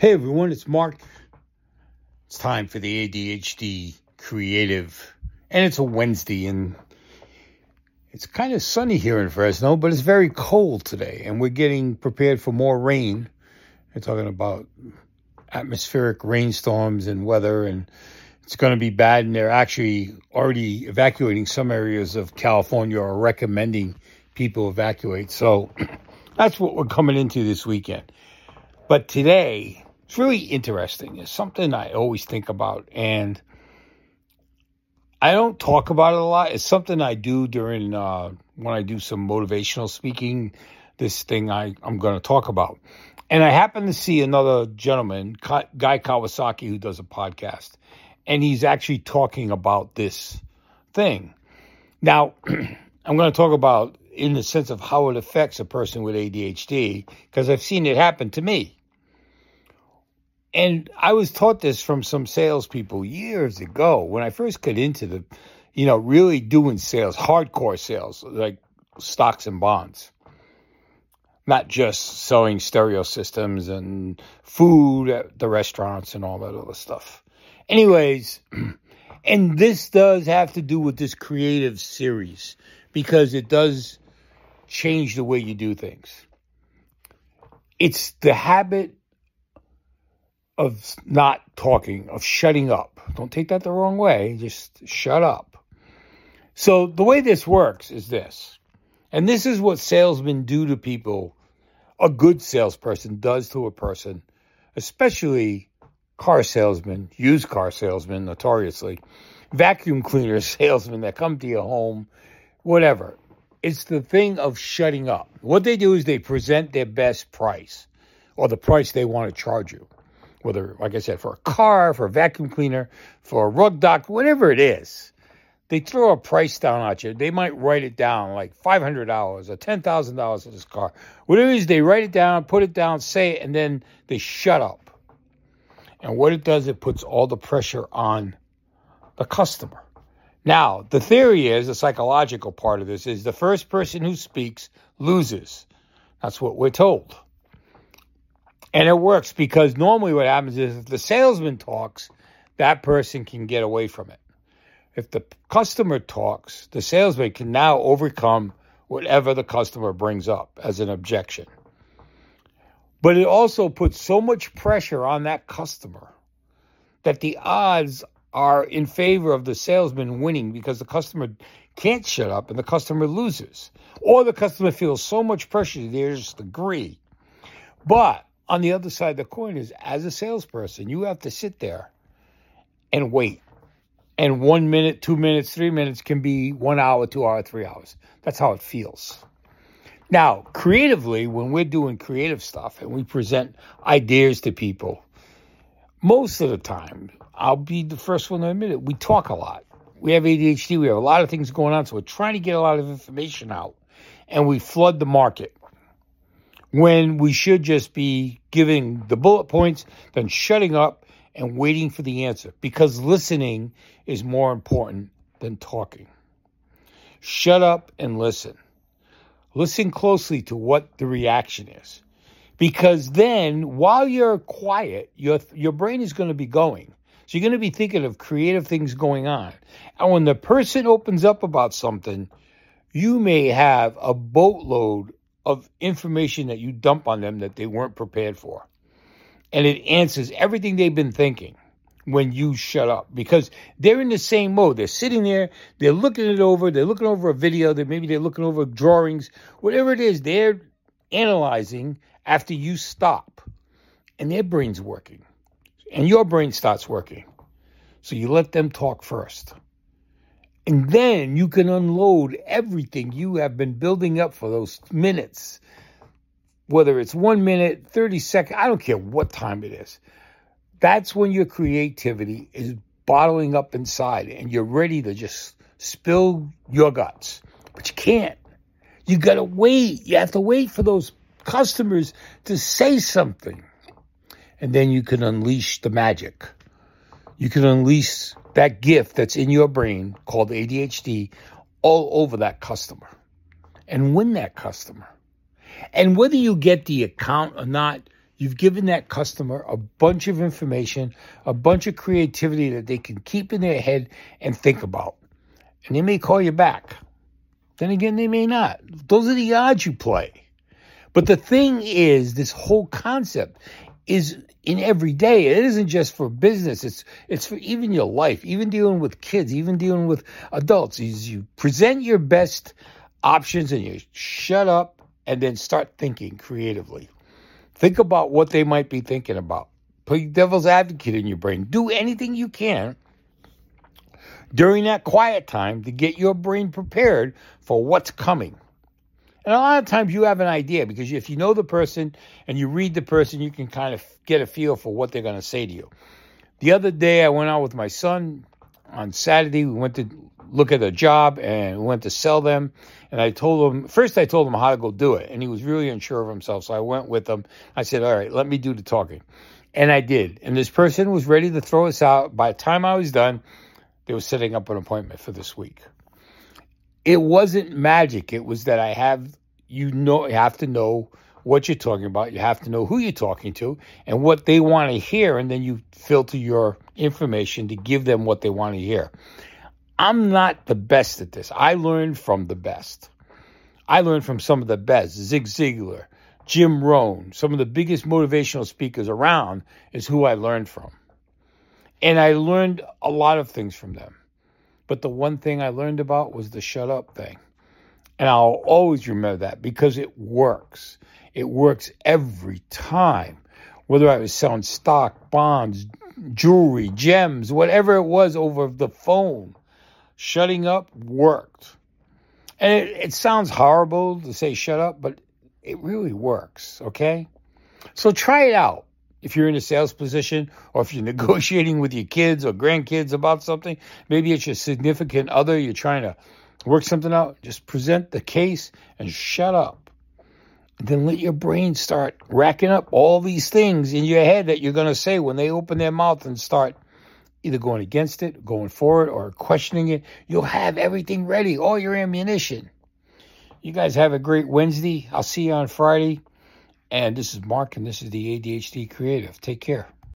Hey everyone, it's Mark. It's time for the ADHD Creative, and it's a Wednesday, and it's kind of sunny here in Fresno, but it's very cold today, and we're getting prepared for more rain. We're talking about atmospheric rainstorms and weather, and it's going to be bad, and they're actually already evacuating some areas of California or recommending people evacuate. So that's what we're coming into this weekend. But today, it's really interesting. It's something I always think about, and I don't talk about it a lot. It's something I do during uh, when I do some motivational speaking. This thing I, I'm going to talk about. And I happen to see another gentleman, Guy Kawasaki, who does a podcast, and he's actually talking about this thing. Now, I'm going to talk about in the sense of how it affects a person with ADHD because I've seen it happen to me and I was taught this from some salespeople years ago when I first got into the, you know, really doing sales, hardcore sales, like stocks and bonds. Not just selling stereo systems and food at the restaurants and all that other stuff. Anyways, and this does have to do with this creative series because it does change the way you do things. It's the habit of not talking, of shutting up. Don't take that the wrong way. Just shut up. So the way this works is this, and this is what salesmen do to people. A good salesperson does to a person, especially car salesmen, used car salesmen, notoriously, vacuum cleaner salesmen that come to your home, whatever. It's the thing of shutting up. What they do is they present their best price or the price they want to charge you whether, like I said, for a car, for a vacuum cleaner, for a rug dock, whatever it is, they throw a price down at you. They might write it down like $500 or $10,000 for this car. Whatever it is, they write it down, put it down, say it, and then they shut up. And what it does, it puts all the pressure on the customer. Now, the theory is, the psychological part of this is the first person who speaks loses. That's what we're told. And it works because normally what happens is if the salesman talks, that person can get away from it. If the customer talks, the salesman can now overcome whatever the customer brings up as an objection. But it also puts so much pressure on that customer that the odds are in favor of the salesman winning because the customer can't shut up and the customer loses. Or the customer feels so much pressure they just agree. But on the other side of the coin is as a salesperson, you have to sit there and wait. And one minute, two minutes, three minutes can be one hour, two hour, three hours. That's how it feels. Now, creatively, when we're doing creative stuff and we present ideas to people, most of the time, I'll be the first one to admit it, we talk a lot. We have ADHD, we have a lot of things going on, so we're trying to get a lot of information out and we flood the market when we should just be giving the bullet points, then shutting up and waiting for the answer because listening is more important than talking. Shut up and listen. Listen closely to what the reaction is. Because then, while you're quiet, your, your brain is going to be going. So you're going to be thinking of creative things going on. And when the person opens up about something, you may have a boatload of information that you dump on them that they weren't prepared for. And it answers everything they've been thinking when you shut up because they're in the same mode. They're sitting there, they're looking it over, they're looking over a video, that maybe they're looking over drawings, whatever it is, they're analyzing after you stop. And their brain's working. And your brain starts working. So you let them talk first. And then you can unload everything you have been building up for those minutes. Whether it's one minute, 30 seconds, I don't care what time it is. That's when your creativity is bottling up inside and you're ready to just spill your guts. But you can't. You got to wait. You have to wait for those customers to say something. And then you can unleash the magic. You can unleash that gift that's in your brain called ADHD all over that customer and win that customer. And whether you get the account or not, You've given that customer a bunch of information, a bunch of creativity that they can keep in their head and think about. And they may call you back. Then again, they may not. Those are the odds you play. But the thing is, this whole concept is in every day. It isn't just for business. It's it's for even your life, even dealing with kids, even dealing with adults. Is you present your best options and you shut up and then start thinking creatively. Think about what they might be thinking about. Put devil's advocate in your brain. Do anything you can during that quiet time to get your brain prepared for what's coming. And a lot of times you have an idea because if you know the person and you read the person, you can kind of get a feel for what they're going to say to you. The other day, I went out with my son on Saturday. We went to look at a job and we went to sell them. And I told him, first, I told him how to go do it. And he was really unsure of himself. So I went with him. I said, All right, let me do the talking. And I did. And this person was ready to throw us out. By the time I was done, they were setting up an appointment for this week. It wasn't magic. It was that I have you know you have to know what you're talking about. You have to know who you're talking to and what they want to hear, and then you filter your information to give them what they want to hear. I'm not the best at this. I learned from the best. I learned from some of the best. Zig Ziglar, Jim Rohn, some of the biggest motivational speakers around is who I learned from. And I learned a lot of things from them. But the one thing I learned about was the shut up thing. And I'll always remember that because it works. It works every time. Whether I was selling stock, bonds, jewelry, gems, whatever it was over the phone, shutting up worked. And it, it sounds horrible to say shut up, but it really works, okay? So try it out if you're in a sales position or if you're negotiating with your kids or grandkids about something, maybe it's your significant other, you're trying to work something out, just present the case and shut up. then let your brain start racking up all these things in your head that you're going to say when they open their mouth and start either going against it, going for it, or questioning it. You'll have everything ready, all your ammunition. You guys have a great Wednesday. I'll see you on Friday. And this is Mark, and this is the ADHD Creative. Take care.